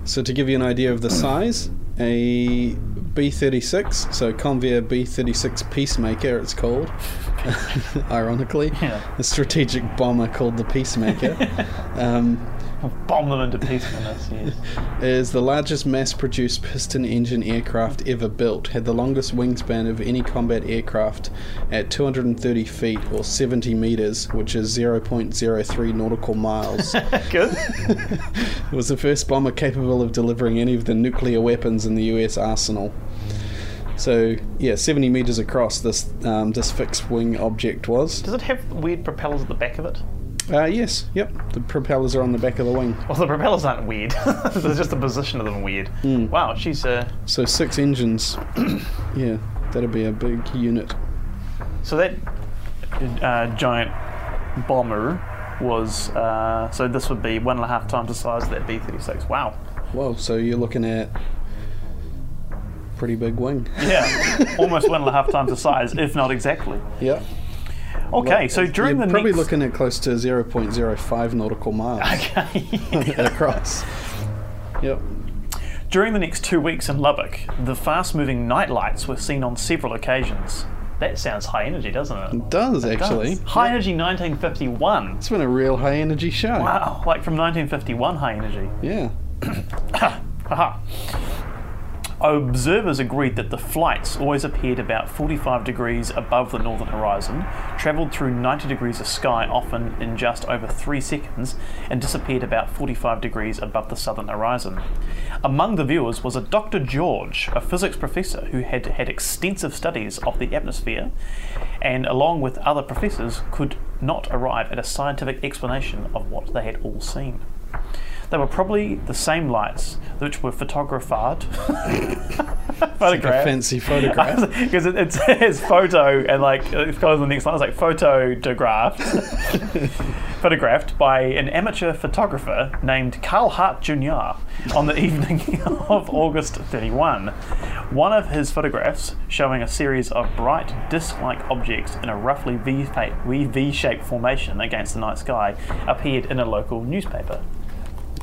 Speaker 2: So to give you an idea of the size, a B36, so Convair B36 Peacemaker, it's called, ironically,
Speaker 3: Yeah.
Speaker 2: a strategic bomber called the Peacemaker, um,
Speaker 3: Bomb them into peacefulness, yes.
Speaker 2: is the largest mass-produced piston engine aircraft ever built. Had the longest wingspan of any combat aircraft at 230 feet or 70 meters, which is 0.03 nautical miles.
Speaker 3: Good.
Speaker 2: It was the first bomber capable of delivering any of the nuclear weapons in the US arsenal. So, yeah, 70 meters across this um, this fixed wing object was.
Speaker 3: Does it have weird propellers at the back of it?
Speaker 2: Uh, yes, yep. The propellers are on the back of the wing.
Speaker 3: Well, the propellers aren't weird. There's just the position of them weird. Wow, she's uh,
Speaker 2: So six engines. yeah, that'd be a big unit.
Speaker 3: so that uh, giant bomber was uh, so this would be one and a half times the size of that B-36. Wow.
Speaker 2: Whoa, so you're looking at pretty big wing.
Speaker 3: Yeah, almost one and a half times the size, if not exactly.
Speaker 2: Yep.
Speaker 3: Okay, so during
Speaker 2: you're
Speaker 3: the
Speaker 2: probably
Speaker 3: next,
Speaker 2: looking at close to 0.05 nautical miles
Speaker 3: okay.
Speaker 2: across. Yep.
Speaker 3: during the next two weeks in Lubbock, the fast-moving night lights were seen on several occasions. That sounds high energy, doesn't it?
Speaker 2: It does
Speaker 3: It does.
Speaker 2: actually.
Speaker 3: High energy 1951.
Speaker 2: It's been a real high energy show.
Speaker 3: Wow, like from 1951 high energy.
Speaker 2: Yeah.
Speaker 3: Aha. Observers agreed that the flights always appeared about 45 degrees above the northern horizon, travelled through 90 degrees of sky often in just over three seconds, and disappeared about 45 degrees above the southern horizon. Among the viewers was a Dr. George, a physics professor who had had extensive studies of the atmosphere, and along with other professors, could not arrive at a scientific explanation of what they had all seen. They were probably the same lights which were photographed,
Speaker 2: Like a
Speaker 3: photographed,
Speaker 2: fancy photograph.
Speaker 3: because it, it says photo and like it goes on the next line. It's like photographed, photographed by an amateur photographer named Carl Hart Jr. on the evening of August 31. One of his photographs, showing a series of bright disc-like objects in a roughly V-shaped formation against the night sky, appeared in a local newspaper.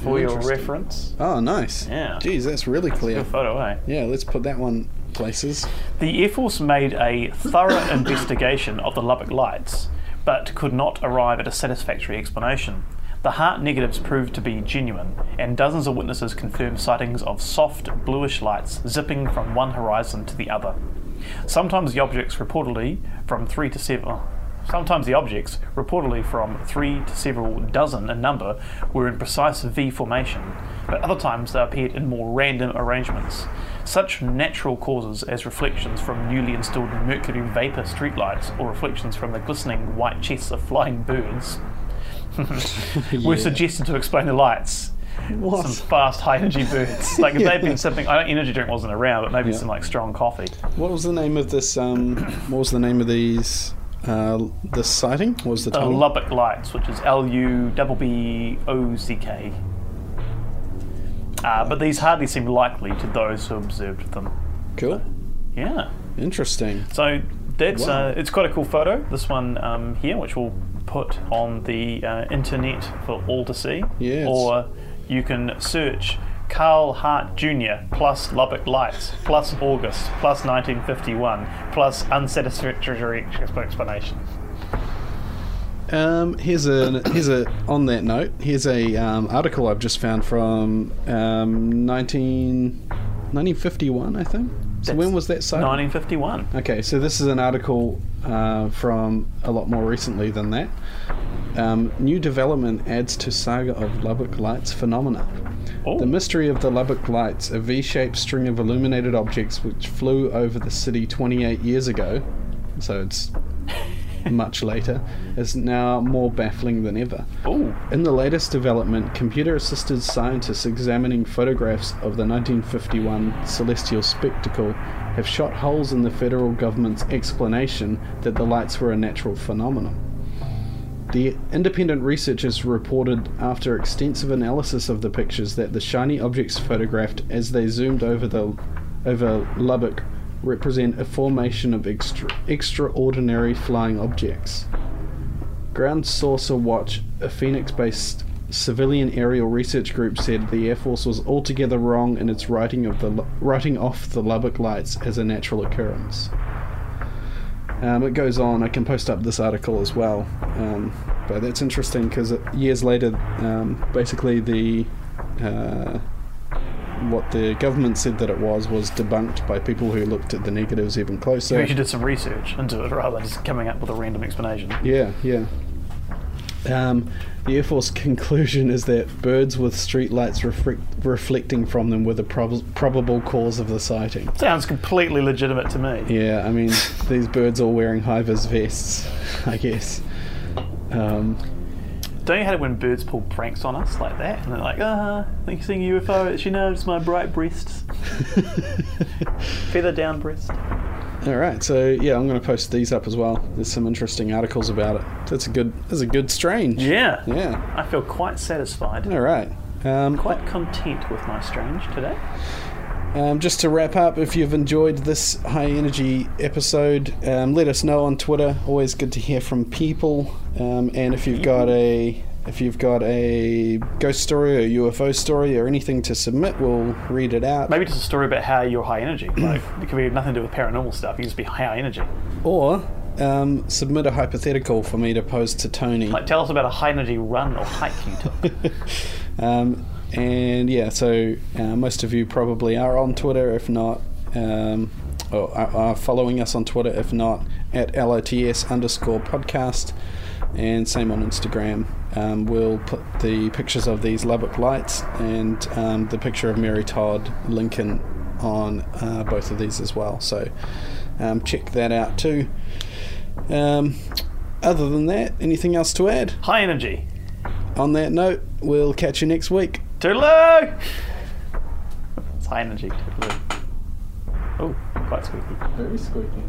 Speaker 3: For your reference,
Speaker 2: Oh, nice.
Speaker 3: Yeah.
Speaker 2: Geez, that's really clear.
Speaker 3: photo, eh?
Speaker 2: Yeah, let's put that one places.
Speaker 3: The Air Force made a thorough investigation of the Lubbock lights, but could not arrive at a satisfactory explanation. The Hart negatives proved to be genuine, and dozens of witnesses confirmed sightings of soft bluish lights zipping from one horizon to the other. Sometimes the objects reportedly from three to seven. oh, Sometimes the objects, reportedly from three to several dozen in number, were in precise V formation, but other times they appeared in more random arrangements. Such natural causes as reflections from newly installed mercury vapor streetlights or reflections from the glistening white chests of flying birds were
Speaker 2: Yeah.
Speaker 3: suggested to explain the lights.
Speaker 2: What?
Speaker 3: Some fast, high energy birds. Like if they'd
Speaker 2: Yeah.
Speaker 3: been sipping, I know energy drink wasn't around, but maybe
Speaker 2: Yeah.
Speaker 3: some like strong coffee.
Speaker 2: What was the name of this? Um, what was the name of these? Uh, this sighting? What was the
Speaker 3: The
Speaker 2: title?
Speaker 3: Lubbock Lights, which is L U B B O C K. Uh, but these hardly seem likely to those who observed them.
Speaker 2: cool.
Speaker 3: Yeah.
Speaker 2: Interesting.
Speaker 3: So that's
Speaker 2: Wow.
Speaker 3: uh, it's quite a cool photo. This one um, here, which we'll put on the uh, internet for all to see.
Speaker 2: Yes.
Speaker 3: Or you can search Carl Hart Jr. plus Lubbock Lights plus August plus 1951 plus unsatisfactory explanation.
Speaker 2: Um, here's a here's a on that note. Here's a um, article I've just found from um, 19, 1951, I think. So
Speaker 3: That's
Speaker 2: when was that sighting?
Speaker 3: 1951.
Speaker 2: Okay, so this is an article uh, from a lot more recently than that. Um, new development adds to saga of Lubbock Lights phenomena.
Speaker 3: Oh,
Speaker 2: The mystery of the Lubbock Lights, a V shaped string of illuminated objects which flew over the city 28 years ago, so it's much later, is now more baffling than ever.
Speaker 3: oh,
Speaker 2: In the latest development, computer assisted scientists examining photographs of the 1951 celestial spectacle have shot holes in the federal government's explanation that the lights were a natural phenomenon. The independent researchers reported after extensive analysis of the pictures that the shiny objects photographed as they zoomed over the over Lubbock represent a formation of extra, extraordinary flying objects. Ground Saucer Watch, a Phoenix based civilian aerial research group, said the Air Force was altogether wrong in its writing, of the, writing off the Lubbock Lights as a natural occurrence. Um, it goes on, I can post up this article as well, um, but that's interesting because years later, um, basically, the. Uh, what the government said that it was was debunked by people who looked at the negatives even closer.
Speaker 3: you actually did some research into it rather than just coming up with a random explanation.
Speaker 2: Yeah, yeah. Um, the Air Force conclusion is that birds with streetlights reflect, reflecting from them were the prob- probable cause of the sighting.
Speaker 3: Sounds completely legitimate to me.
Speaker 2: Yeah, I mean, these birds all wearing high vis vests, I guess. Um,
Speaker 3: Don't you hate it when birds pull pranks on us like that? And they're like, ah, think you're seeing a UFO, it's, you know, it's my bright breasts. Feather down breast.
Speaker 2: All right, so yeah, I'm going to post these up as well. There's some interesting articles about it. That's a good. That's a good strange.
Speaker 3: Yeah.
Speaker 2: Yeah.
Speaker 3: I feel quite satisfied.
Speaker 2: All right. Um,
Speaker 3: Quite content with my strange today.
Speaker 2: Um, just to wrap up, if you've enjoyed this high energy episode, um, let us know on Twitter. Always good to hear from people. Um, and if you've got a if you've got a ghost story or UFO story or anything to submit, we'll read it out.
Speaker 3: Maybe just a story about how you're high energy. Like, it could be nothing to do with paranormal stuff. You just be high energy.
Speaker 2: Or um, submit a hypothetical for me to pose to Tony.
Speaker 3: Like, tell us about a high energy run or hike you took.
Speaker 2: Um, and yeah, so uh, most of you probably are on Twitter, if not, um, or are, are following us on Twitter, if not, at LITS underscore podcast, and same on Instagram. Um, we'll put the pictures of these Lubbock lights and um, the picture of Mary Todd Lincoln on uh, both of these as well. So um, check that out too. Um, other than that, anything else to add?
Speaker 3: High energy.
Speaker 2: On that note, we'll catch you next week.
Speaker 3: Toodaloo! It's high energy. Toodaloo. Oh, quite squeaky.
Speaker 2: Very squeaky.